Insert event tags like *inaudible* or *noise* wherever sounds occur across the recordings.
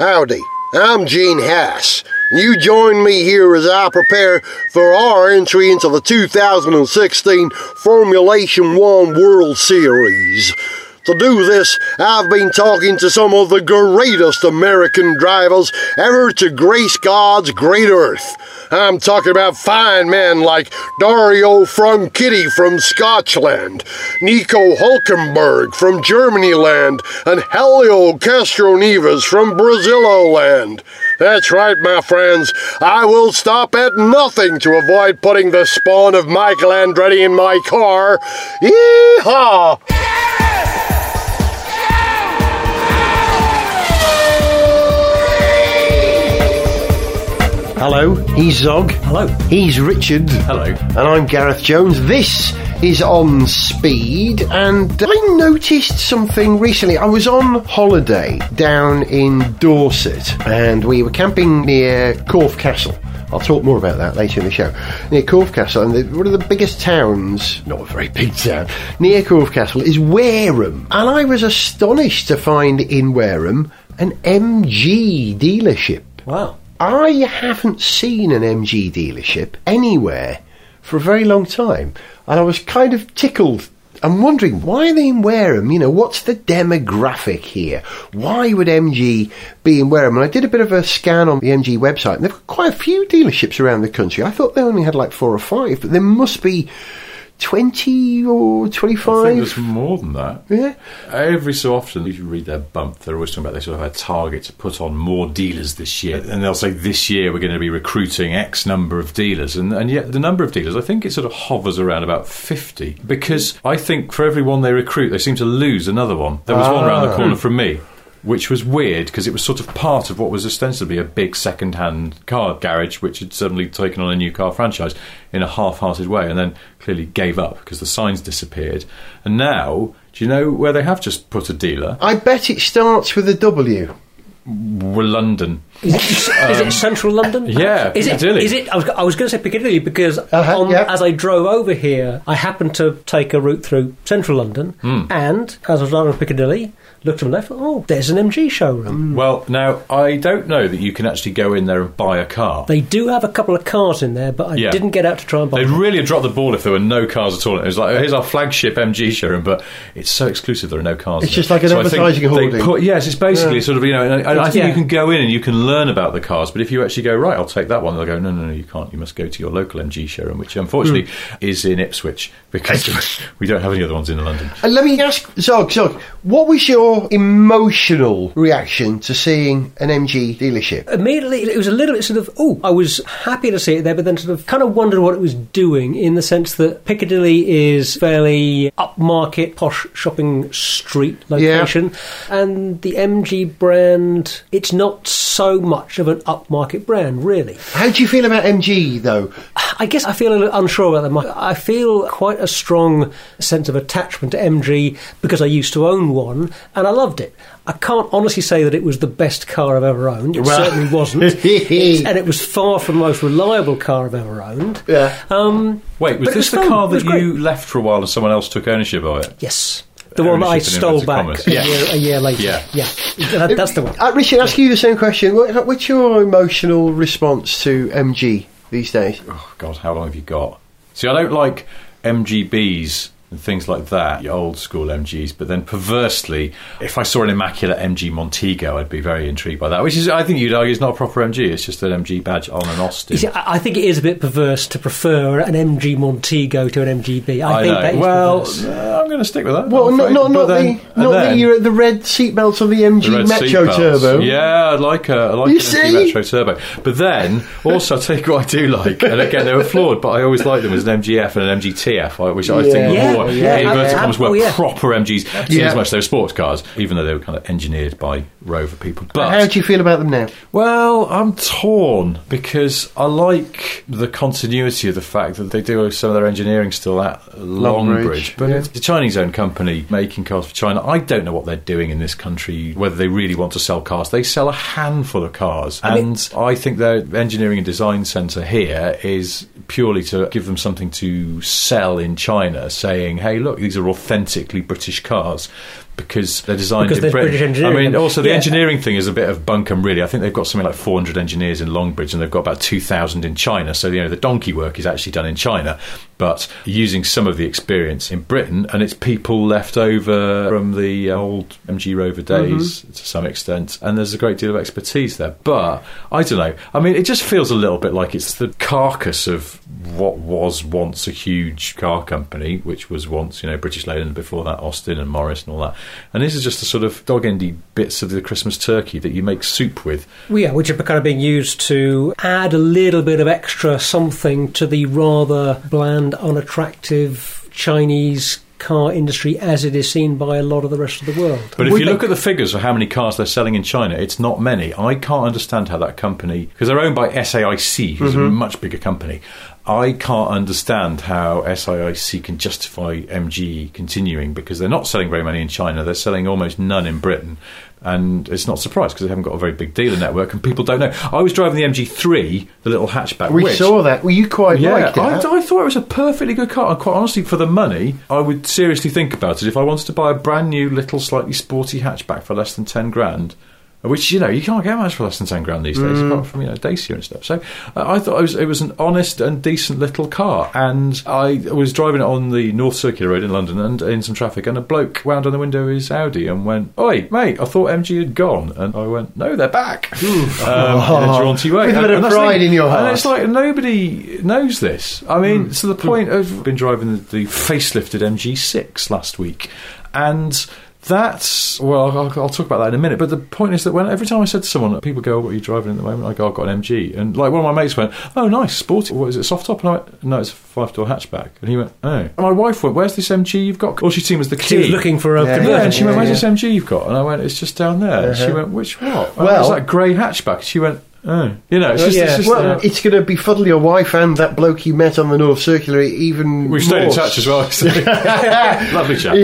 Howdy, I'm Gene Haas. You join me here as I prepare for our entry into the 2016 Formulation One World Series. To do this, I've been talking to some of the greatest American drivers ever to grace God's great earth. I'm talking about fine men like Dario Franchitti from Scotland, Nico Hulkenberg from Germany land, and Helio Castroneves from Brazilo land. That's right, my friends. I will stop at nothing to avoid putting the spawn of Michael Andretti in my car. Yeehaw! Hello, he's Zog. Hello. He's Richard. Hello. And I'm Gareth Jones. This is On Speed, and I noticed something recently. I was on holiday down in Dorset, and we were camping near Corfe Castle. I'll talk more about that later in the show. Near Corfe Castle, and the, one of the biggest towns, not a very big town, near Corfe Castle is Wareham. And I was astonished to find in Wareham an MG dealership. Wow. I haven't seen an MG dealership anywhere for a very long time, and I was kind of tickled. I'm wondering why they in Wareham? You know, what's the demographic here? Why would MG be in Wareham? And I did a bit of a scan on the MG website, and they've got quite a few dealerships around the country. I thought they only had like four or five, but there must be 20 or 25. I think there's more than that. Yeah. Every so often, if you read their bump, they're always talking about they sort of had a target to put on more dealers this year. And they'll say, this year we're going to be recruiting X number of dealers. And, and yet, the number of dealers, I think it sort of hovers around about 50. Because I think for every one they recruit, they seem to lose another one. There was one around the ah. corner from me. Which was weird because it was sort of part of what was ostensibly a big second hand car garage, which had suddenly taken on a new car franchise in a half hearted way and then clearly gave up because the signs disappeared. And now, do you know where they have just put a dealer? I bet it starts with a W. Well, London. Is it, is it central London? yeah, Is it? Piccadilly. Is it? I was, I was going to say Piccadilly because Uh-huh, on, yeah. as I drove over here, I happened to take a route through central London, Hmm. and as I was driving Piccadilly, looked to my left. Oh, there's an MG showroom. Well, now, I don't know that you can actually go in there and buy a car. They do have a couple of cars in there, but I Yeah. didn't get out to try and buy. They'd them. really have dropped the ball if there were no cars at all. It was like, here's our flagship MG showroom, but it's so exclusive there are no cars. It's in just it. like an So I advertising they hoarding. Put, yes, it's basically sort of, you know, and I, I think Yeah. you can go in and you can learn about the cars, but if you actually go, right, I'll take that one, they'll go, no, no, no, you can't. You must go to your local MG showroom, which unfortunately Hmm. is in Ipswich because *laughs* we don't have any other ones in London. And let me ask Zog, Zog, what was your emotional reaction to seeing an MG dealership? Immediately, it was a little bit sort of, oh, I was happy to see it there, but then sort of kind of wondered what it was doing in the sense that Piccadilly is fairly upmarket, posh shopping street location, and the MG brand, it's not so much of an upmarket brand, really. How do you feel about MG though? I guess I feel a little unsure about them. I feel quite a strong sense of attachment to MG because I used to own one and I loved it. I can't honestly say that it was the best car I've ever owned. It Well- certainly wasn't. *laughs* And it was far from the most reliable car I've ever owned. Yeah. Um, Wait, was this was the fun. car that you left for a while and someone else took ownership of it? yes. The one that I stole back commas. a, Yeah. year, a year later. Yeah. yeah. That- that's the one. Uh, Richard, ask you the same question. What, what's your emotional response to MG these days? Oh, God, how long have you got? See, I don't like MGBs and things like that, your old school MGs, but then perversely, if I saw an immaculate MG Montego, I'd be very intrigued by that, which is, I think you'd argue, is not a proper MG, it's just an MG badge on an Austin. See, I I think it is a bit perverse to prefer an MG Montego to an MGB. I, I think know. that is well, perverse. uh, I'm going to stick with that. Well, I'm not, not, not then- the, not then- the, you're the red seatbelts on the MG the Metro. Turbo. Yeah, I like a, I like You an see? MG Metro Turbo. But then, also, I'll tell you what I do like, and again, they were flawed, but I always liked them as an MGF and an MGTF, which I think were Yeah. More, oh, Yeah, in inverted commas, were Oh, yeah. proper MGs, Yeah. as much they were sports cars, even though they were kind of engineered by Rover people. But How do you feel about them now? well, I'm torn because I like the continuity of the fact that they do some of their engineering still at Longbridge, Longbridge. But yeah. it's a Chinese owned company making cars for China. I don't know what they're doing in this country, whether they really want to sell cars. They sell a handful of cars. and I think their engineering and design centre here is purely to give them something to sell in China, saying, hey, look, these are authentically British cars. Because they're designed Because in Britain. British engineering. I mean, also the Yeah. engineering thing is a bit of bunkum, really. I think they've got something like 400 engineers in Longbridge, and they've got about 2,000 in China. So you know the donkey work is actually done in China, but using some of the experience in Britain, and it's people left over from the uh, old MG Rover mm-hmm. days to some extent, and there's a great deal of expertise there. But I don't know. I mean, it just feels a little bit like it's the carcass of what was once a huge car company, which was once, you know, British Leyland, before that Austin and Morris and all that. And this is just the sort of dog endy bits of the Christmas turkey that you make soup with. Yeah, which are kind of being used to add a little bit of extra something to the rather bland, unattractive Chinese car industry as it is seen by a lot of the rest of the world. But if We you look at the figures of how many cars they're selling in China, it's not many. I can't understand how that company, because they're owned by SAIC, who's a mm-hmm. much bigger company. I can't understand how SAIC can justify MG continuing because they're not selling very many in China. They're selling almost none in Britain. And it's not a surprise because they haven't got a very big dealer network and people don't know. I was driving the MG3, the little hatchback. We which, saw that. Well, you quite yeah, liked it. I, I thought it was a perfectly good car. And quite honestly, for the money, I would seriously think about it. If I wanted to buy a brand new, little, slightly sporty hatchback for less than 10 grand, which, you know, you can't get much for less than 10 grand these days, Mm. apart from, you know, Dacia and stuff. So uh, I thought it was, it was an honest and decent little car. And I was driving it on the North Circular Road in London and in some traffic, and a bloke wound on the window of his Audi and went, Oi, mate, I thought MG had gone. And I went, No, they're back. Um, in a *laughs* jaunty way. With a And- bit of pride in your And it's like nobody knows this. I mean, to the point of I've been driving the, the facelifted MG6 last week, and that's well, I'll, I'll talk about that in a minute. But the point is that when every time I said to someone, people go, "What are you driving at the moment?" I go, "I've got an MG," and like one of my mates went, "Oh, nice, sporty. What is it, soft top?" And I went, "No, it's a five door hatchback." And he went, "Oh." And my wife went, "Where's this MG you've got?" All she'd seen was the key. She was looking for a Yeah. converter. Yeah, and she went, "Where's yeah. this MG you've got?" And I went, "It's just down there." And she Uh-huh. went, "Which what?" Well- well, it's that grey hatchback. She went, "Oh, you know, it's just, yeah. it's just well, uh, it's going to befuddle your wife and that bloke you met on the North Circular even We've stayed in touch as well. so- *laughs* Lovely chap.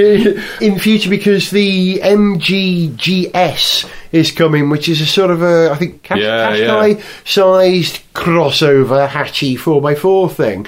in future because the MGGS is coming, which is a sort of a I think Cash- Yeah, Qashqai sized crossover hatchy four x four thing.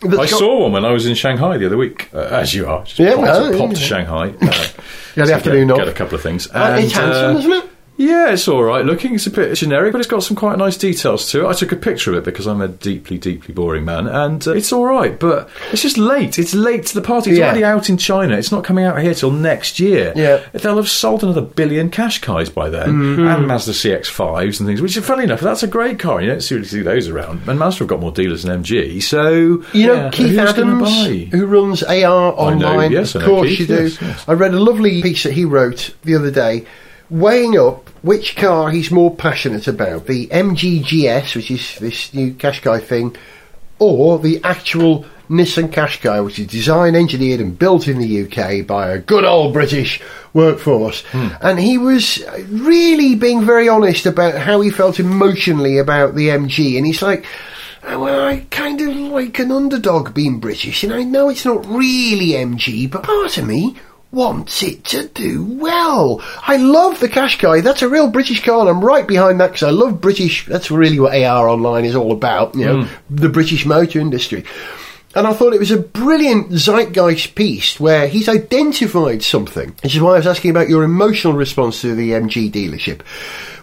that's I got- saw one when I was in Shanghai the other week, uh, as you are. Just Yeah, popped, well, popped to. Shanghai. Uh, Yeah, *laughs* the to afternoon get, off. get a couple of things. Uh, it's handsome, uh, isn't it? Yeah, it's all right looking. It's a bit generic, but it's got some quite nice details to it. I took a picture of it because I'm a deeply, deeply boring man, and uh, it's all right. But it's just late. It's late to the party. It's Yeah. already out in China. It's not coming out here till next year. Yeah. they'll have sold another billion Qashqais by then, Mm-hmm. and Mazda CX-5s and things. Which, funny enough, that's a great car. You don't seriously see those around. And Mazda have got more dealers than MG. So You know Yeah. Keith Who's gonna Adams, buy? who runs AR online. yes, I of know course Keith, you do. yes, yes. I read a lovely piece that he wrote the other day, weighing up which car he's more passionate about: the MGGS, which is this new Qashqai thing, or the actual Nissan Qashqai, which is designed, engineered, and built in the UK by a good old British workforce. Hmm. And he was really being very honest about how he felt emotionally about the MG, and he's like. "Oh, Well, I kind of like an underdog being British, and I know it's not really MG, but part of me wants it to do well. I love the Qashqai. That's a real British car, and I'm right behind that because I love British. That's really what AR Online is all about. You know, mm. the British motor industry. And I thought it was a brilliant zeitgeist piece where he's identified something. Which is why I was asking about your emotional response to the MG dealership.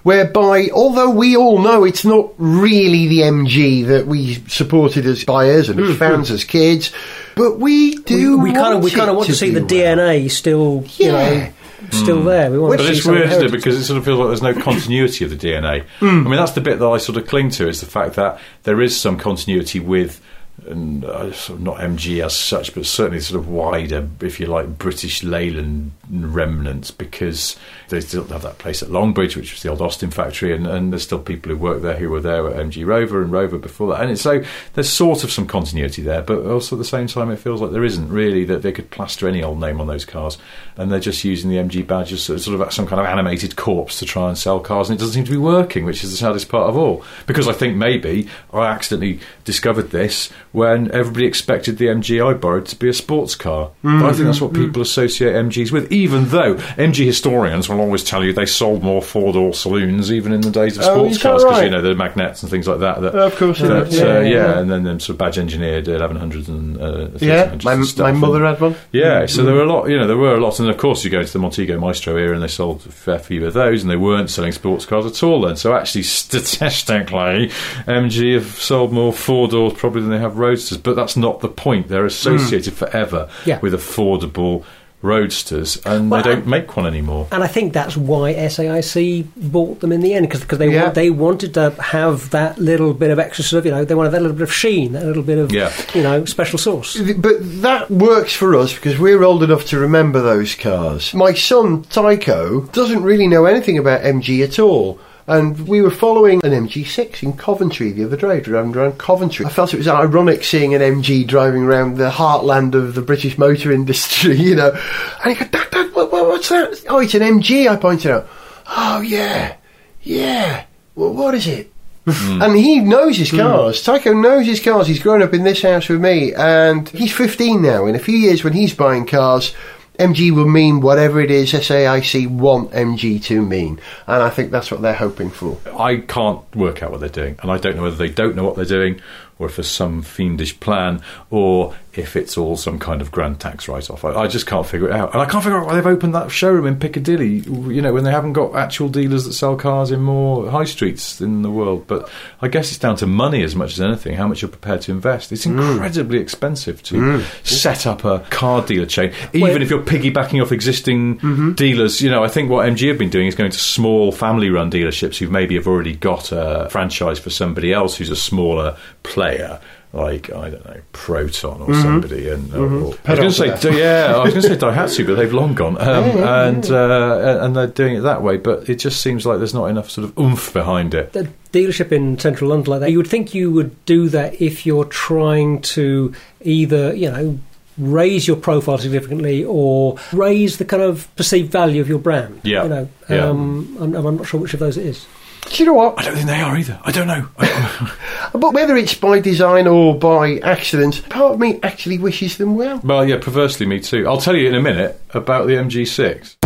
Whereby, although we all know it's not really the MG that we supported as buyers and as fans as kids, but we do. we kind of we want kind of want to see do the well. DNA still, you Yeah. know, still there. We want But to it's some weird, isn't it? Because it sort of feels like there's no *coughs* continuity of the DNA. Hmm. I mean, that's the bit that I sort of cling to is the fact that there is some continuity with. And uh, sort of not MG as such, but certainly sort of wider, if you like, British Leyland remnants, because they still have that place at Longbridge, which was the old Austin factory, and, and there's still people who work there who were there at MG Rover and Rover before that, and so there's sort of some continuity there, but also at the same time, it feels like there isn't really that they could plaster any old name on those cars, and they're just using the MG badge as sort of some kind of animated corpse to try and sell cars, and it doesn't seem to be working, which is the saddest part of all. Because I think maybe I accidentally discovered this when everybody expected the MG I borrowed to be a sports car. But I think that's what people associate MGs with, even though MG historians will always tell you they sold more four door saloons even in the days of Oh, sports that cars because right? you know the Magnettes and things like that. that Of course, that, yeah, uh, yeah, yeah. and then them sort of badge engineered 1100s and uh, Yeah, 1300s my, my And- mother had one. yeah, so there were a lot, you know, there were a lot, and of course you go into the Montego Maestro era, and they sold a fair few of those, and they weren't selling sports cars at all then. So actually, *laughs* statistically, MG have sold more four doors probably than they have roadsters, but that's not the point. They're associated mm. forever Yeah. with affordable roadsters, and Well, they don't and- make one anymore. And I think that's why SAIC bought them in the end because they Yeah. want, they wanted to have that little bit of extra sort of you know they wanted that little bit of sheen that little bit of Yeah. you know special sauce. But that works for us because we're old enough to remember those cars. My son, Tycho, doesn't really know anything about MG at all. And we were following an MG6 in Coventry the other day, driving around Coventry. I felt it was ironic seeing an MG driving around the heartland of the British motor *laughs* industry, you know. And he goes, Dad, Dad, what, what, what's that? Oh, it's an MG, I pointed out. Oh, yeah, yeah. Well, what is it? Hmm. And he knows his hmm. cars. Tycho knows his cars. He's grown up in this house with me, and he's 15 now. In a few years, when he's buying cars, MG will mean whatever it is SAIC want MG to mean. And I think that's what they're hoping for. I can't work out what they're doing, and I don't know whether they don't know what they're doing, or if there's some fiendish plan, or if it's all some kind of grand tax write-off. I, I just can't figure it out, and I can't figure out why they've opened that showroom in Piccadilly. You know, when they haven't got actual dealers that sell cars in more high streets in the world. But I guess it's down to money as much as anything. How much you're prepared to invest. It's mm. incredibly expensive to mm. set up a car dealer chain, even Well- if you're piggybacking off existing mm-hmm. dealers. You know, I think what MG have been doing is going to small family-run dealerships who maybe have already got a franchise for somebody else who's a smaller player. Like I don't know, Proton or somebody, and or- or- I was going to say, yeah, I was going to say *laughs* Daihatsu, but they've long gone, um, and uh, and they're doing it that way. But it just seems like there's not enough sort of oomph behind it. The dealership in central London like that, you would think you would do that if you're trying to either you know raise your profile significantly or raise the kind of perceived value of your brand. Yeah. you know, Yeah. um, I'm, I'm not sure which of those it is. Do you know what? I don't think they are either. I don't know. *laughs* But whether it's by design or by accident, part of me actually wishes them well. well, yeah, perversely, me too. I'll tell you in a minute about the MG6.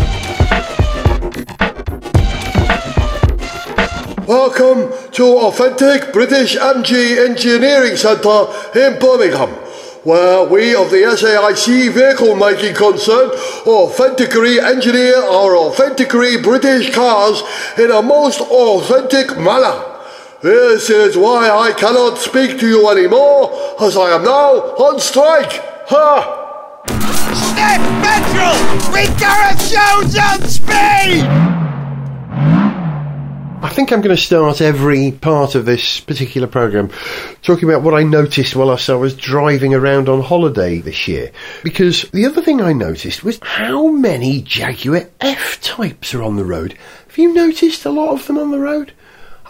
Welcome to Authentic British MG Engineering Centre in Birmingham, where we of the SAIC vehicle making concern authentically engineer our authentically British cars in a most authentic manner. This is why I cannot speak to you anymore, as I am now on strike. Ha! Step petrol! We shows on speed! I think I'm going to start every part of this particular programme talking about what I noticed whilst I was driving around on holiday this year. Because the other thing I noticed was how many Jaguar F types are on the road. Have you noticed a lot of them on the road?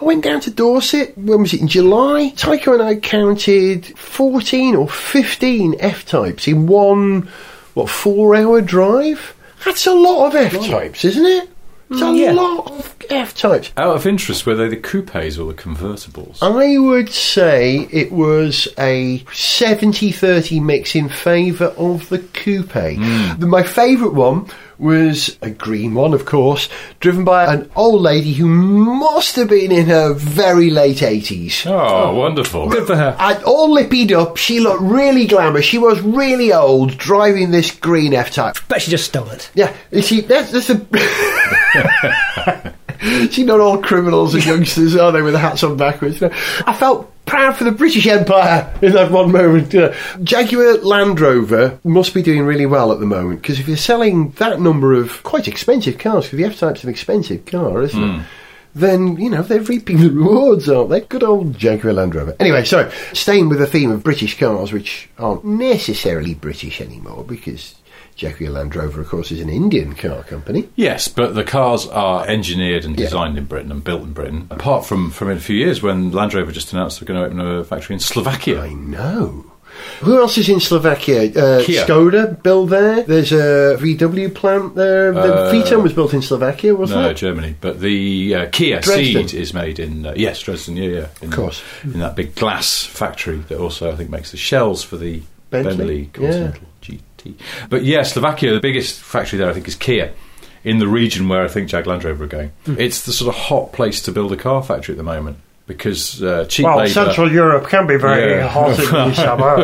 I went down to Dorset, when was it, in July? Tycho and I counted 14 or 15 F types in one, what, four hour drive? That's a lot of F types, isn't it? Mm. It's a yeah. lot of F types. Out of interest, were they the coupes or the convertibles? I would say it was a 70 30 mix in favour of the coupe. The- My favourite one was a green one, of course, driven by an old lady who must have been in her very late 80s. Oh, wonderful. Good for her. And all lippied up, she looked really glamorous. She was really old, driving this green F type. Bet she just stole it. Yeah, you see, that's, that's a. *laughs* *laughs* see, not all criminals and youngsters are they with the hats on backwards. You know. I felt proud for the British Empire in that one moment. you know. Jaguar Land Rover must be doing really well at the moment because if you're selling that number of quite expensive cars, because the F Type's an expensive car, isn't it? Hmm. Then, you know, they're reaping the rewards, aren't they? Good old Jaguar Land Rover. Anyway, so, staying with the theme of British cars, which aren't necessarily British anymore, because Jaguar Land Rover, of course, is an Indian car company. Yes, but the cars are engineered and Yeah. designed in Britain and built in Britain. Apart from from in a few years when Land Rover just announced they're going to open a factory in Slovakia. I know. Who else is in Slovakia? Uh, Kia. Skoda built there. There's a VW plant there. The Uh, Phaeton was built in Slovakia, wasn't No, it? No, Germany. But the uh, Kia Dresden. Ceed is made in uh, yes, Dresden. Yeah, yeah. In, Of course. in that big glass factory that also I think makes the shells for the Bentley, Bentley Continental But yeah, Slovakia, the biggest factory there I think is Kia. In the region where I think Jag Land Rover are going, Hmm. it's the sort of hot place to build a car factory at the moment because uh, cheap Well, labour. Central Europe can be very Yeah. hot in the *laughs* summer.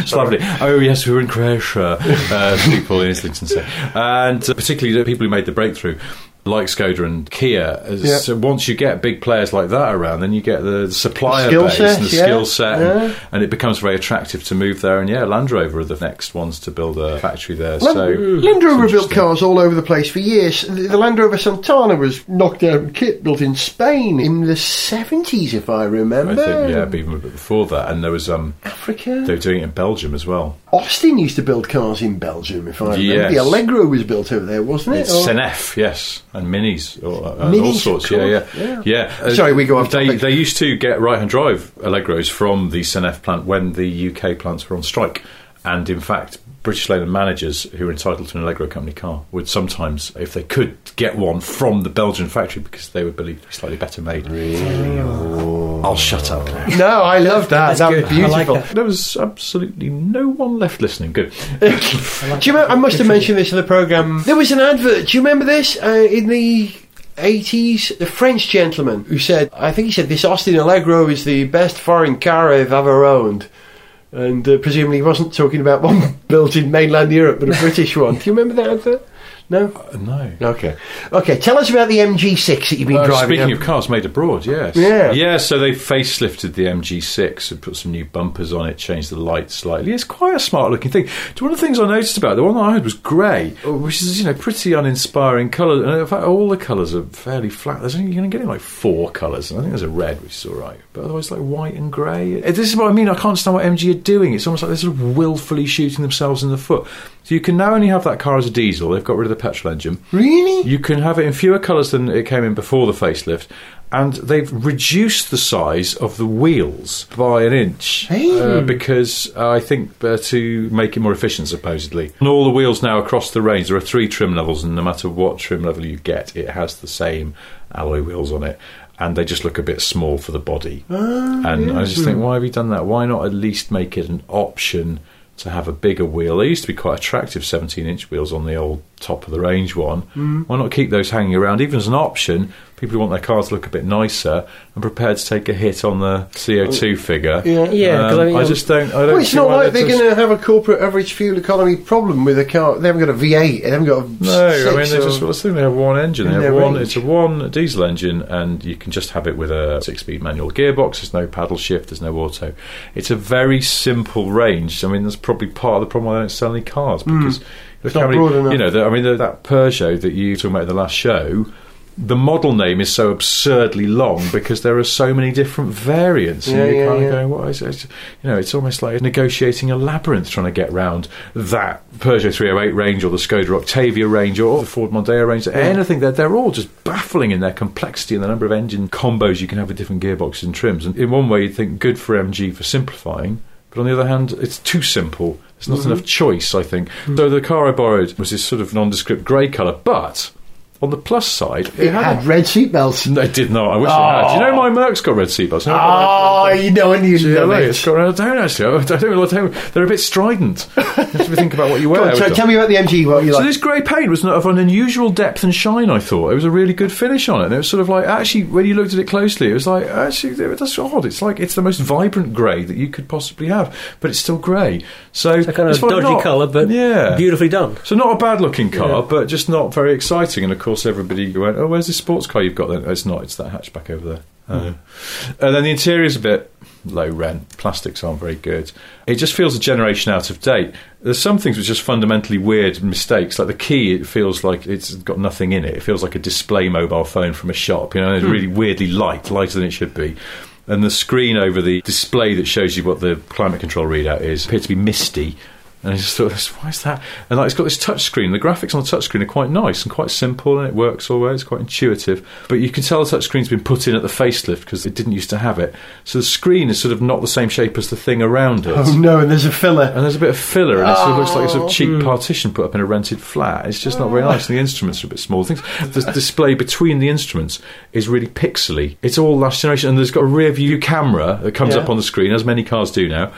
it's lovely. Oh yes, we were in Croatia. Uh, people in Islington say, *laughs* and uh, particularly the people who made the breakthrough. Like Skoda and Kia, Yeah. so once you get big players like that around, then you get the supplier base set, and the yeah. skill set, and, Yeah. and it becomes very attractive to move there. And yeah, Land Rover are the next ones to build a factory there. Land, so Land Rover built cars all over the place for years. The, the Land Rover Santana was knocked down kit built in Spain in the 70s, if I remember. I think yeah, even a bit before that, and there was um, Africa. they were doing it in Belgium as well. Austin used to build cars in Belgium, if I remember. Yes. The Allegro was built over there, wasn't it? It's Or- Seneffe, yes, and minis, or, uh, all Minis, of sorts. Yeah, course, yeah, yeah. Uh, Sorry, we go off They, topic. they used to get right-hand drive Allegros from the Seneffe plant when the UK plants were on strike, and in fact, British Leyland managers who were entitled to an Allegro company car would sometimes, if they could, get one from the Belgian factory because they were believed to be slightly better made. Really? I'll shut up. now. No, I love that. That's that was like beautiful. that. There was absolutely no one left listening. Good. *laughs* Do you remember, I must have mentioned this in the programme. There was an advert. Do you remember this? Uh, in the 80s, the French gentleman who said, I think he said, this Austin Allegro is the best foreign car I've ever owned. And uh, presumably he wasn't talking about one *laughs* built in mainland Europe, but a British one. Do you remember that advert? No? Uh, no. Okay. Okay, tell us about the MG6 that you've been Uh, driving. speaking Um, of cars made abroad, yes. Yeah. Yeah, so they facelifted the MG6 and put some new bumpers on it, changed the lights slightly. It's quite a smart looking thing. One of the things I noticed about it, the one that I had was grey, which is, you know, pretty uninspiring colour. And in fact, all the colours are fairly flat. There's only, you're going to get in like four colours. And I think there's a red, which is all right. But otherwise, like white and grey. Uh, This is what I mean. I can't understand what MG are doing. It's almost like they're sort of willfully shooting themselves in the foot. So you can now only have that car as a diesel. They've got rid of the petrol engine. really? You can have it in fewer colours than it came in before the facelift, and they've reduced the size of the wheels by an inch Hey. uh, because uh, I think uh, to make it more efficient, supposedly. And all the wheels now across the range, there are three trim levels, and no matter what trim level you get, it has the same alloy wheels on it. And they just look a bit small for the body. and I just think, why have you done that? Why not at least make it an option to have a bigger wheel? They used to be quite attractive 17 inch wheels on the old top of the range one. Mm. Why not keep those hanging around, even as an option? People who want their cars to look a bit nicer and prepared to take a hit on the CO2 figure. Yeah. Yeah, 'cause I Um, mean, I um, just don't. I don't Well, it's not like they're just- going to have a corporate average fuel economy problem with a car. They haven't got a V8. They haven't got a No, I mean they just well, it's the thing, they have one engine. They have one. range. It's a one diesel engine, and you can just have it with a six-speed manual gearbox. There's no paddle shift. There's no auto. It's a very simple range. I mean, that's probably part of the problem why they don't sell any cars because look Hmm. not many- broad enough. You know, the, I mean, the, that Peugeot that you talked about in the last show. The model name is so absurdly long because there are so many different variants. Yeah, and you're yeah, kind yeah. of going, what is it? You know, it's almost like negotiating a labyrinth trying to get round that Peugeot 308 range or the Skoda Octavia range or the Ford Mondeo range. Anything that they're all just baffling in their complexity and the number of engine combos you can have with different gearboxes and trims. And in one way, you'd think good for MG for simplifying. But on the other hand, it's too simple. There's not mm-hmm. enough choice, I think. Mm. So the car I borrowed was this sort of nondescript grey colour, but on the plus side, It had red seatbelts. no, it did not. I wish it had. Do you know oh. my Merc's got red seatbelts? You Oh, you know, and you yeah, love like, it. it's got, I don't actually. I don't, I don't, they're a bit strident. *laughs* you have to think about what you wear. On, with so tell me about the MG. What you So like? this grey paint was not of an unusual depth and shine. I thought it was a really good finish on it. And it was sort of like actually when you looked at it closely, it was like actually that's odd. It's like it's the most vibrant grey that you could possibly have, but it's still grey. So It's a kind of dodgy not- colour, but yeah. beautifully done. So not a bad looking car, Yeah. but just not very exciting. And of course, everybody went, "Oh, where's this sports car you've got?" Then it's not. It's that hatchback over there. Uh, and then the interior's a bit low rent. Plastics aren't very good. It just feels a generation out of date. There's some things which are just fundamentally weird mistakes. Like the key, it feels like it's got nothing in it. It feels like a display mobile phone from a shop. You know, it's really weirdly light, lighter than it should be. And the screen over the display that shows you what the climate control readout is appeared to be misty. And I just thought, why is that? And like, it's got this touch screen. The graphics on the touch screen are quite nice and quite simple, and it works all the way. It's quite intuitive. But you can tell the touch screen's been put in at the facelift because it didn't used to have it. So the screen is sort of not the same shape as the thing around it. Oh no, and there's a filler. And there's a bit of filler, and it sort of looks like a sort of cheap oh. hmm. partition put up in a rented flat. It's just not very ah. nice. And the instruments are a bit small. Things, the display between the instruments is really pixely. It's all last generation, and there's got a rear view camera that comes Yeah. up on the screen, as many cars do now.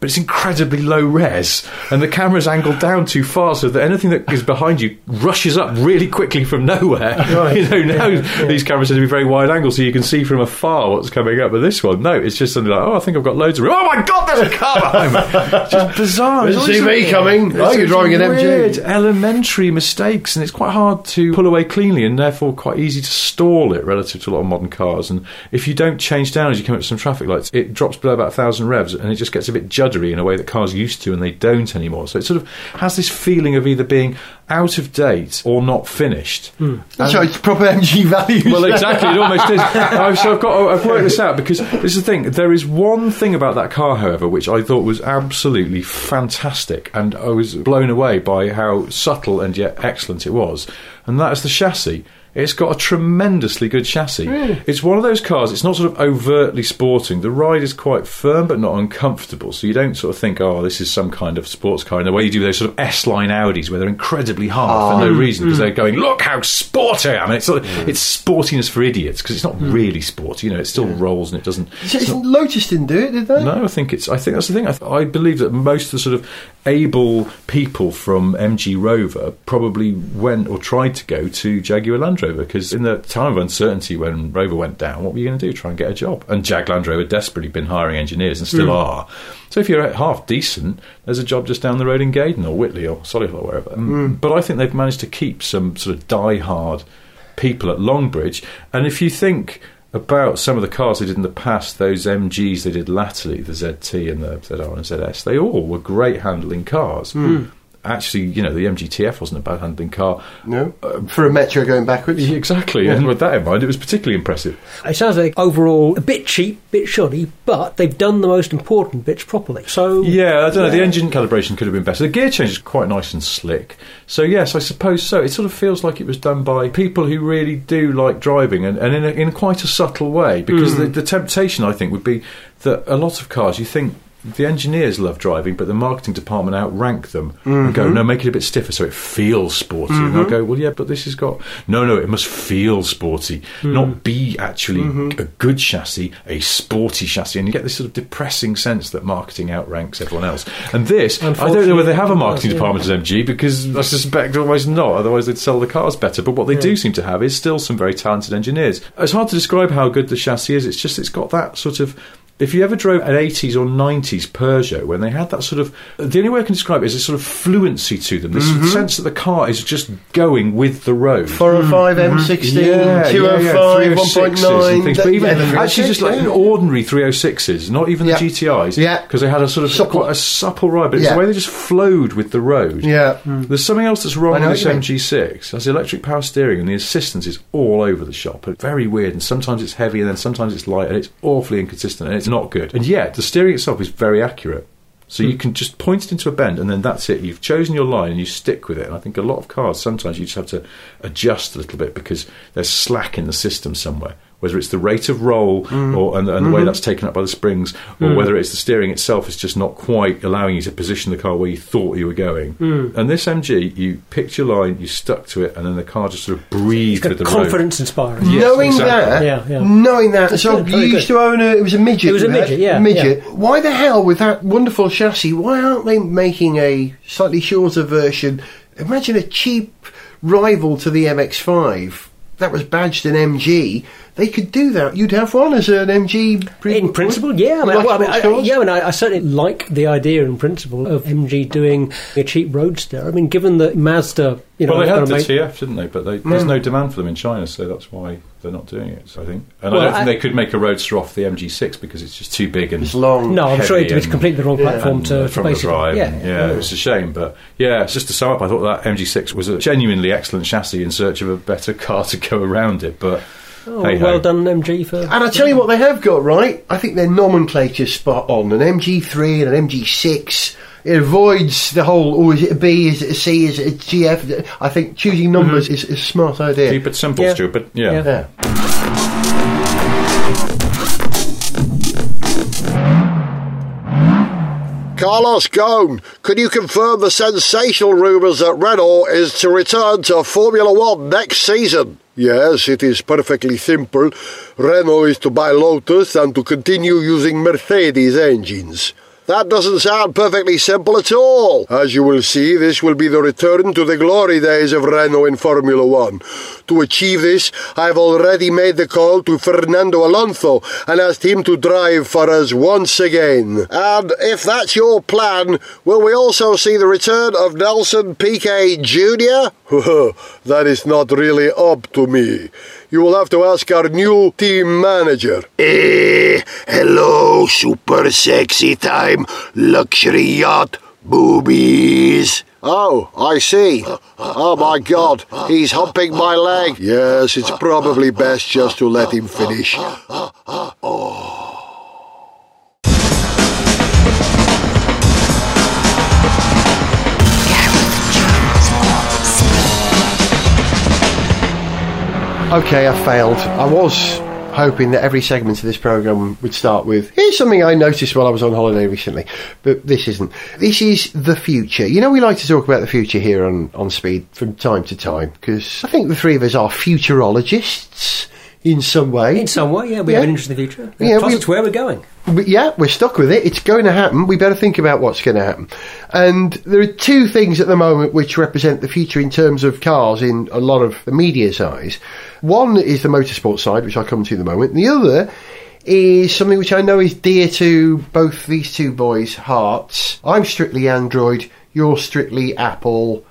But it's incredibly low res, and the camera's angled down too far, so that anything that is behind you rushes up really quickly from nowhere. *laughs* Right. You know, now these cameras tend to be very wide angle, so you can see from afar what's coming up. But this one, no, it's just something like, oh, I think I've got loads of room. Oh my god, there's a car behind me! *laughs* It's just bizarre. Didn't see me coming. Oh, you're driving an MG. weird, elementary mistakes, and it's quite hard to pull away cleanly, and therefore quite easy to stall it relative to a lot of modern cars. And if you don't change down as you come up to some traffic lights, it drops below about a thousand revs, and it just gets a bit juddery in a way that cars used to, and they don't anymore. So it sort of has this feeling of either being out of date or not finished. Hmm. That's right, it's proper MG values. Well, *laughs* exactly, it almost is. I've, so I've got, uh, I've worked this out because this is the thing. There is one thing about that car, however, which I thought was absolutely fantastic, and I was blown away by how subtle and yet excellent it was, and that is the chassis. It's got a tremendously good chassis. It's one of those cars. It's not sort of overtly sporting. The ride is quite firm but not uncomfortable. So you don't sort of think, "Oh, this is some kind of sports car." In the way you do those sort of S-line Audis, where they're incredibly hard for no oh. reason because mm. they're going, "Look how sporty I am." And it's sort of, it's sportiness for idiots because it's not mm. really sporty. You know, it still rolls and it doesn't. So it's not- Lotus didn't do it, did they? no, I think it's. I think that's the thing. I, th- I believe that most of the sort of able people from MG Rover probably went or tried to go to Jaguar Land Rover because in the time of uncertainty when Rover went down, what were you going to do? Try and get a job? And Jag Land Rover desperately been hiring engineers and still hmm. are. So if you're half decent, there's a job just down the road in Gaydon or Whitley or Solihull or wherever. Um, But I think they've managed to keep some sort of die-hard people at Longbridge. And if you think about some of the cars they did in the past, those MGs they did latterly, the ZT and the ZR and ZS, they all were great handling cars. Hmm. Actually, you know, the MGTF wasn't a bad handling car. No. For a Metro going backwards. Exactly, and with that in mind, it was particularly impressive. It sounds like overall a bit cheap, bit shoddy, but they've done the most important bits properly. So Yeah, I don't know. The engine calibration could have been better. The gear change is quite nice and slick. So yes, I suppose so. It sort of feels like it was done by people who really do like driving, and, and in, a, in quite a subtle way. Because hmm. the, the temptation, I think, would be that a lot of cars, you think. The engineers love driving, but the marketing department outrank them and go, no, make it a bit stiffer so it feels sporty. And they'll mm-hmm. go, well, yeah, but this has got. No, no, it must feel sporty, mm. not be actually mm-hmm. a good chassis, a sporty chassis. And you get this sort of depressing sense that marketing outranks everyone else. And this, I don't know whether they have a marketing department at MG because I suspect almost not. Otherwise, they'd sell the cars better. But what they do seem to have is still some very talented engineers. It's hard to describe how good the chassis is. It's just it's got that sort of. If you ever drove an 80s or 90s Peugeot, when they had that sort of. The only way I can describe it is a sort of fluency to them. This mm-hmm. sense that the car is just going with the road. 405, Mi16, 205, 1.9. and things. But even yeah, actually, just like yeah. ordinary 306s, not even Yeah. the GTIs, Yeah. because they had a sort of Supple. quite a supple ride, but it's Yeah. the way they just flowed with the road. Yeah. Mm. There's something else that's wrong with this what you mean. MG6. That's the electric power steering, and the assistance is all over the shop. It's very weird, and sometimes it's heavy, and then sometimes it's light, and it's awfully inconsistent, and it's not good. And yet, the steering itself is very accurate. So Hmm. you can just point it into a bend, and then that's it. You've chosen your line, and you stick with it. And I think a lot of cars sometimes you just have to adjust a little bit because there's slack in the system somewhere. Whether it's the rate of roll Hmm. or and, and the way Mm-hmm. that's taken up by the springs, or whether it's the steering itself is just not quite allowing you to position the car where you thought you were going. Hmm. And this MG, you picked your line, you stuck to it, and then the car just sort of breathed it's with got the road. confidence inspiring. Yes, knowing exactly. that, Yeah, yeah. knowing that, so good, you used good. to own a, it was a midget. It was a midget, yeah, midget. Why the hell with that wonderful chassis? Why aren't they making a slightly shorter version? Imagine a cheap rival to the MX-5 that was badged an MG. They could do that. You'd have one as an MG. pre- In principle, yeah. I mean, Like well, I mean, I, yeah, I mean, I, I certainly like the idea in principle of MG doing a cheap roadster. I mean, given that Mazda, you know, well, they had gonna the make- TF, didn't they? But they, there's hmm. no demand for them in China, so that's why they're not doing it. So I think, and Well, I don't think they could make a roadster off the MG6 because it's just too big and It's long. No, I'm sure heavy it was completely the wrong platform and, to, to basically. drive. Yeah, and, yeah, it was a shame, but yeah, it's just to sum up, I thought that MG6 was a genuinely excellent chassis in search of a better car to go around it. But Oh, hey-ho. well done, MG, for. And I tell you what, they have got right. I think their nomenclature's spot on. An MG3 and an MG6. It avoids the whole, oh, is it a B, is it a C, is it a GF? I think choosing numbers mm-hmm. is, is a smart idea. Keep it simple, Yeah. stupid. Yeah. Yeah. Carlos Ghosn, could you confirm the sensational rumours that Renault is to return to Formula One next season? Yes, it is perfectly simple. Renault is to buy Lotus and to continue using Mercedes engines. That doesn't sound perfectly simple at all. As you will see, this will be the return to the glory days of Renault in Formula One. To achieve this, I've already made the call to Fernando Alonso and asked him to drive for us once again. And if that's your plan, will we also see the return of Nelson Piquet Jr.? *laughs* that is not really up to me. You will have to ask our new team manager. Eh, hello, super sexy time, luxury yacht, boobies. Oh, I see. Oh my god, he's humping my leg. Yes, it's probably best just to let him finish. Okay, I failed. I was hoping that every segment of this programme would start with here's something I noticed while I was on holiday recently, but this isn't. This is the future. You know, we like to talk about the future here on, on Speed from time to time because I think the three of us are futurologists in some way. In some way, yeah, we Yeah. have an interest in the future. Yeah, Plus, we- it's where we're going. But yeah, we're stuck with it. It's going to happen. We better think about what's going to happen. And there are two things at the moment which represent the future in terms of cars in a lot of the media's eyes. One is the motorsport side, which I'll come to in a moment. And the other is something which I know is dear to both these two boys' hearts. I'm strictly Android, you're strictly Apple.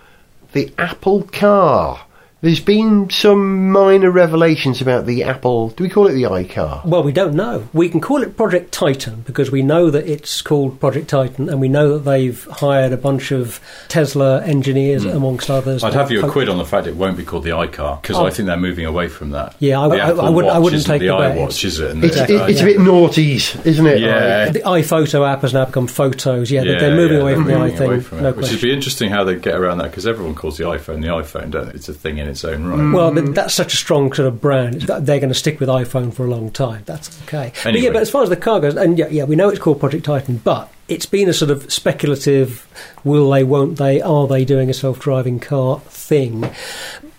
The Apple car. There's been some minor revelations about the Apple. Do we call it the iCar? Well, we don't know. We can call it Project Titan because we know that it's called Project Titan, and we know that they've hired a bunch of Tesla engineers, hmm. amongst others. I'd have you a quid on the fact it won't be called the iCar because Oh. I think they're moving away from that. Yeah, I- I- I wouldn't- I Watch wouldn't isn't take the the iWatch, is it? And It's, the- it, it's a bit naughties, isn't it? Yeah. The iPhoto app has now become Photos. Yeah, they're- Yeah, they're moving yeah, away they're from the moving away iPhone. it, No which would be interesting how they get around that because everyone calls the iPhone the iPhone, don't it? It's a thing in its own right. Mm. Well, but that's such a strong sort of brand. that They're going to stick with iPhone for a long time. That's okay. But yeah, but as far as the car goes, and yeah, yeah, we know it's called Project Titan, but it's been a sort of speculative, will they, won't they, are they doing a self-driving car thing.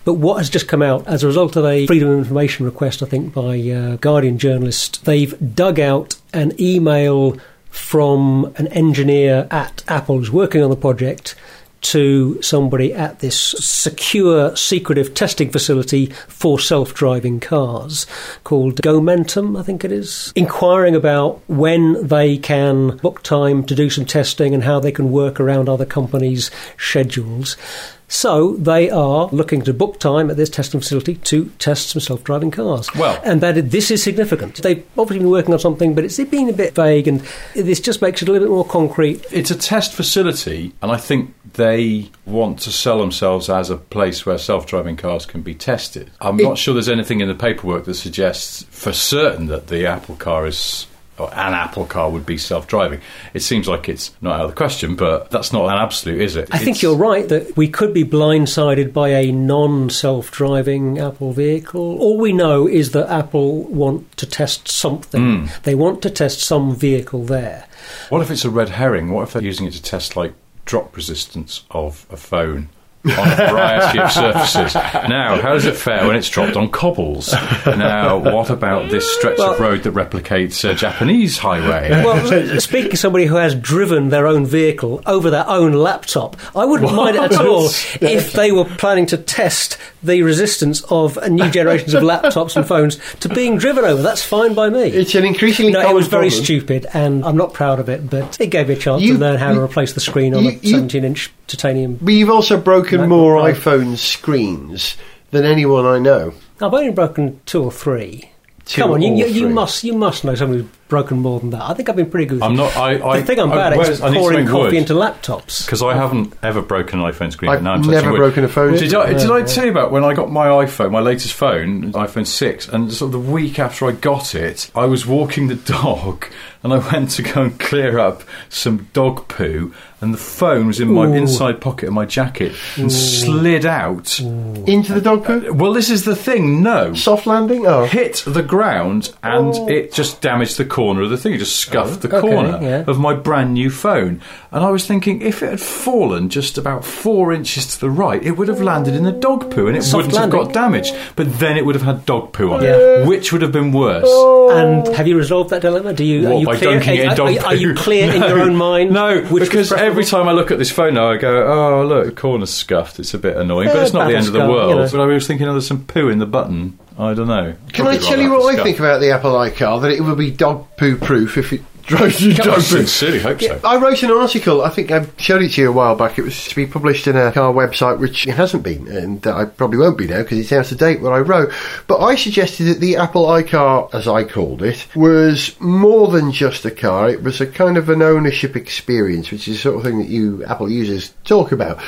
But what has just come out as a result of a Freedom of Information request, I think, by a Guardian journalist, they've dug out an email from an engineer at Apple who's working on the project to somebody at this secure, secretive testing facility for self driving cars called Gomentum, I think it is, inquiring about when they can book time to do some testing and how they can work around other companies' schedules. So they are looking to book time at this testing facility to test some self-driving cars. Well- and that this is significant. They've obviously been working on something, but it's been a bit vague, and this just makes it a little bit more concrete. It's a test facility, and I think they want to sell themselves as a place where self-driving cars can be tested. I'm not sure there's anything in the paperwork that suggests for certain that the Apple car is. Or an Apple car would be self-driving. It seems like it's not out of the question, but that's not an absolute, is it? I think you're right that we could be blindsided by a non self driving Apple vehicle. All we know is that Apple want to test something. Hmm. They want to test some vehicle there. What if it's a red herring? What if they're using it to test like drop resistance of a phone on a variety of surfaces? Now, how does it fare when it's dropped on cobbles? Now, what about this stretch of road that replicates a Japanese highway? Well, *laughs* speaking of somebody who has driven their own vehicle over their own laptop, I wouldn't mind it at all *laughs* if they were planning to test the resistance of new generations of laptops and phones to being driven over. That's fine by me. It's an increasingly no, it was very problem. stupid, and I'm not proud of it, but it gave me a chance You- to learn how to replace the screen on you- a 17 inch titanium. But you've also broken more iPhone screens than anyone I know. I've only broken two or three. Two Come on, you, you, you must you must know somebody who's broken more than that. I think I've been pretty good. I'm not. I, I, the thing I'm I- bad at is pouring coffee wood. into laptops. because I haven't ever broken an iPhone screen. I've now I'm touching never wood. broken a phone Did, I, screen. did I tell you about when I got my iPhone, my latest phone, iPhone 6, and sort of the week after I got it, I was walking the dog and I went to go and clear up some dog poo, and the phone was in my Ooh. inside pocket of my jacket and slid out. Into the dog poo? Well, this is the thing, no. Soft landing? Oh. Hit the ground and oh. it just damaged the corner of the thing. It just scuffed oh, the Oh. Okay, corner yeah. of my brand new phone. And I was thinking, if it had fallen just about four inches to the right, it would have landed in the dog poo and it Soft wouldn't have got damaged. But then it would have had dog poo on Yeah. it. Which would have been worse? Oh. And have you resolved that dilemma? Do you What, are you by clear? dunking it in are, dog are- are you poo? clear in *laughs* your own mind? No, because every time I look at this phone now, I go, "Oh, look, the corner's scuffed. It's a bit annoying, but it's not the battle end of the world." you know. But I was thinking, oh, there's some poo in the button. I don't know. Can Probably I tell you what I think about the Apple iCar? That it would be dog poo proof if it *laughs* drove you dog I poo. sincerely hope so. Yeah, I wrote an article. I think I showed it to you a while back. It was to be published in a car website, which it hasn't been, and I probably won't be now because it's out of date. What I wrote, but I suggested that the Apple iCar, as I called it, was more than just a car. It was a kind of an ownership experience, which is the sort of thing that you Apple users talk about,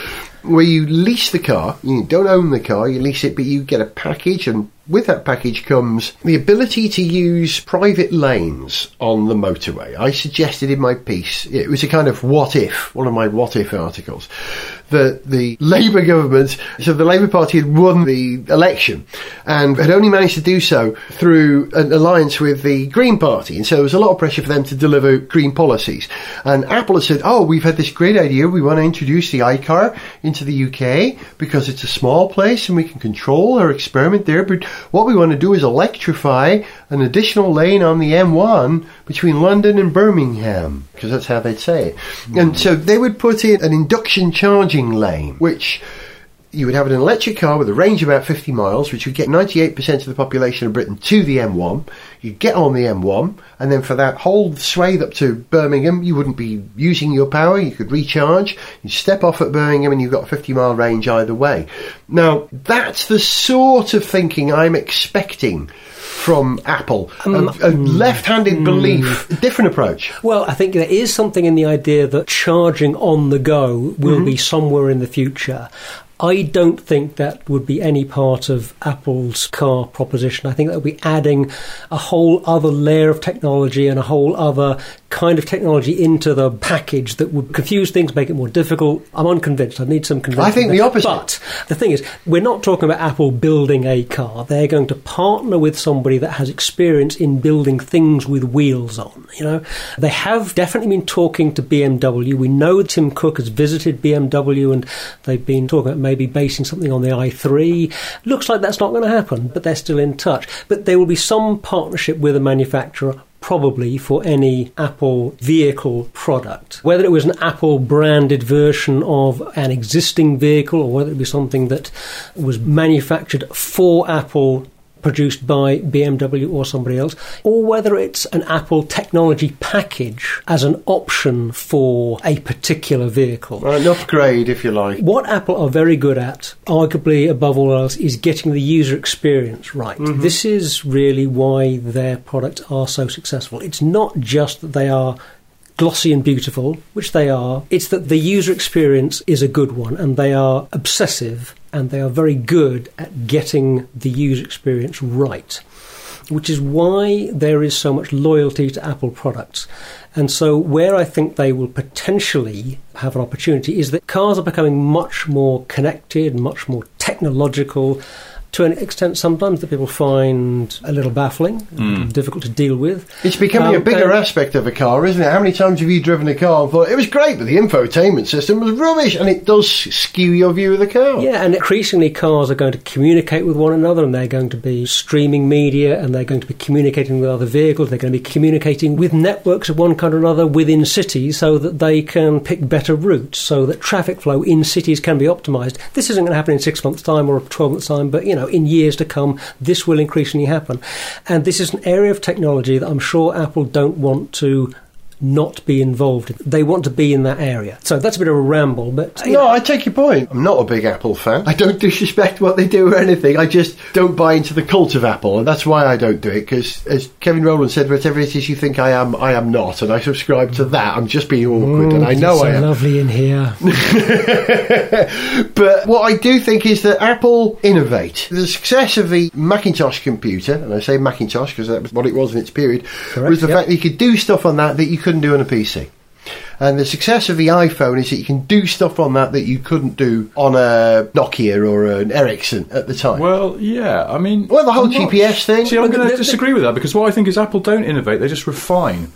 where you lease the car. You don't own the car; you lease it, but you get a package and. With that package comes the ability to use private lanes on the motorway. I suggested in my piece, it was a kind of what if, one of my what if articles, that the Labour government, so the Labour Party had won the election and had only managed to do so through an alliance with the Green Party. And so there was a lot of pressure for them to deliver green policies. And Apple had said, oh, we've had this great idea. We want to introduce the iCar into the UK because it's a small place and we can control our experiment there. But what we want to do is electrify an additional lane on the M1 between London and Birmingham because that's how they'd say it. And so they would put in an induction charging lane, which you would have an electric car with a range of about 50 miles, which would get 98% of the population of Britain to the M1. You'd get on the M1, and then for that whole swathe up to Birmingham, you wouldn't be using your power. You could recharge. You step off at Birmingham, and you've got a 50 mile range either way. Now, that's the sort of thinking I'm expecting from Apple. Um, um, a, a left-handed mm. belief, different approach. Well, I think there is something in the idea that charging on the go will mm-hmm. be somewhere in the future. I don't think that would be any part of Apple's car proposition. I think that would be adding a whole other layer of technology and a whole other kind of technology into the package that would confuse things, make it more difficult. I'm unconvinced. I need some convincing. I think there. the opposite. But the thing is, we're not talking about Apple building a car. They're going to partner with somebody that has experience in building things with wheels on. You know, they have definitely been talking to BMW. We know Tim Cook has visited BMW, and they've been talking about maybe basing something on the i3. Looks like that's not going to happen, but they're still in touch. But there will be some partnership with a manufacturer probably for any Apple vehicle product. Whether it was an Apple branded version of an existing vehicle or whether it be something that was manufactured for Apple produced by BMW or somebody else, or whether it's an Apple technology package as an option for a particular vehicle. An upgrade, if you like. What Apple are very good at, arguably above all else, is getting the user experience right. Mm-hmm. This is really why their products are so successful. It's not just that they are glossy and beautiful, which they are, it's that the user experience is a good one and they are obsessive and they are very good at getting the user experience right which is why there is so much loyalty to Apple products. And so, where I think they will potentially have an opportunity is that cars are becoming much more connected, much more technological. To an extent, sometimes that people find a little baffling, difficult to deal with. It's becoming a Um, bigger uh, aspect of a car, isn't it? How many times have you driven a car and thought it was great, but the infotainment system was rubbish, and it does skew your view of the car. Yeah, and increasingly cars are going to communicate with one another and they're going to be streaming media and they're going to be communicating with other vehicles. They're going to be communicating with networks of one kind or another within cities so that they can pick better routes, so that traffic flow in cities can be optimized. This isn't going to happen in six months' time or 12 months' time, but you know, in years to come, this will increasingly happen. And this is an area of technology that I'm sure Apple don't want to not be involved. They want to be in that area. So that's a bit of a ramble, but No, know, I take your point. I'm not a big Apple fan. I don't disrespect what they do or anything. I just don't buy into the cult of Apple, and that's why I don't do it. Because, as Kevin Rowland said, whatever it is you think I am, I am not, and I subscribe to that. I'm just being awkward, and I know so I am. lovely in here. *laughs* But what I do think is that Apple innovate. The success of the Macintosh computer, and I say Macintosh because that was what it was in its period, Correct, was the yep. fact that you could do stuff on that that you couldn't do on a PC. And the success of the iPhone is that you can do stuff on that that you couldn't do on a Nokia or an Ericsson at the time. Well, yeah, I mean. Well, the whole I'm not- GPS thing. See, I'm going to disagree with that because what I think is Apple don't innovate, they just refine.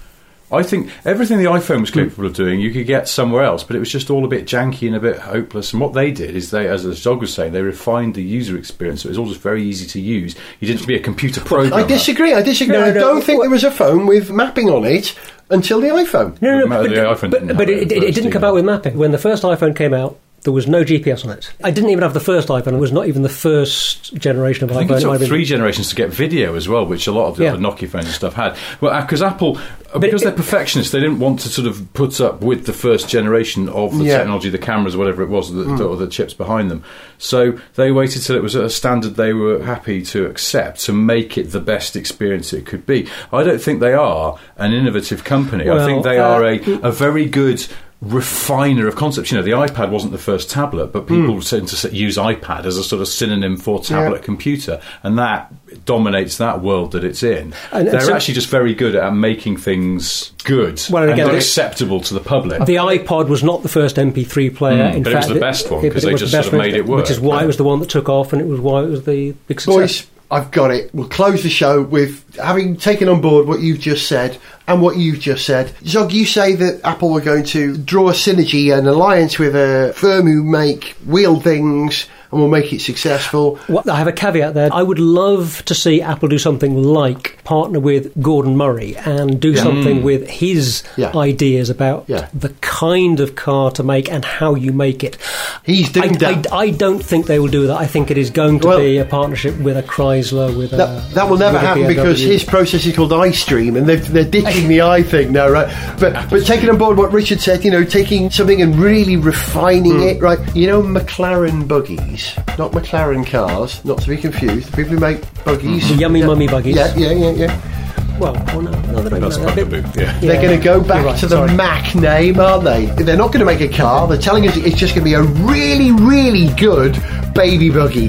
I think everything the iPhone was hmm. capable of doing, you could get somewhere else, but it was just all a bit janky and a bit hopeless. And what they did is they, as Zog was saying, they refined the user experience. So it was all just very easy to use. You didn't have to be a computer programmer. I disagree. I disagree. No, I no, don't think there was a phone with mapping on it until the iPhone. No, no, Well, but, the iPhone but, didn't but it, it it, it didn't come out with mapping. When the first iPhone came out, there was no GPS on it. I didn't even have the first iPhone. It was not even the first generation of I think iPhone. it took I've three generations to get video as well, which a lot of the Yeah. other Nokia phones and stuff had. Well, because Apple, uh, because it- they're perfectionists, they didn't want to sort of put up with the first generation of the Yeah. technology, the cameras, whatever it was, the, Hmm. the, or the chips behind them. So they waited till it was at a standard they were happy to accept to make it the best experience it could be. I don't think they are an innovative company. I think they uh, are a, a very good refiner of concepts. You know, the iPad wasn't the first tablet, but Hmm. people tend to use iPad as a sort of synonym for tablet Yeah. computer, and that dominates that world that it's in. And- and They're so- actually just very good at making things good Well, and and again, they- acceptable to the public. The iPod was not the first MP3 player. Mm, in but it was the best one, 'cause they just the sort of made it work, Which is why Yeah. it was the one that took off, and it was why it was the big success. Boys, I've got it. We'll close the show with having taken on board what you've just said and what you've just said. Zog, you say that Apple were going to draw a synergy, an alliance with a firm who make wheel things and we'll make it successful. Well, I have a caveat there. I would love to see Apple do something like partner with Gordon Murray and do something with his Yeah. ideas about Yeah. the kind of car to make and how you make it. He's I, doing I, that. I don't think they will do that. I think it is going to Well- be a partnership with a Chrysler, with a. That, that will never happen because his process is called iStream, and they're, they're ditching the i thing now, right? But but taking on board what Richard said, you know, taking something and really refining Hmm. it, right? You know, Maclaren buggies, not McLaren cars, not to be confused. The people who make buggies, The yummy yeah, mummy buggies. Yeah, yeah, yeah, yeah. Well, well no, no, they don't That's know. quite They're a a bit- yeah. They're going to go back right, to the sorry. Mac name, aren't they? They're not going to make a car. They're telling us it's just going to be a really, really good baby buggy.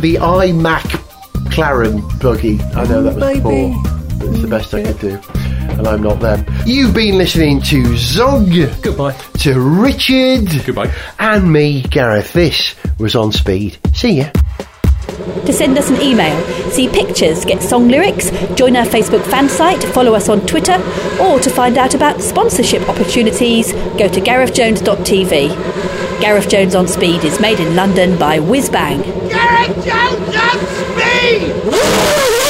The iMac Claren buggy. I know that was Maybe. poor. It's the best I could do. And I'm not them. You've been listening to Zog, Goodbye. to Richard, Goodbye. and me, Gareth. This was On Speed. See ya. To send us an email, see pictures, get song lyrics, join our Facebook fan site, follow us on Twitter, or to find out about sponsorship opportunities, go to garethjones.tv. Gareth Jones on Speed is made in London by Whizbang. Gareth Jones on speed!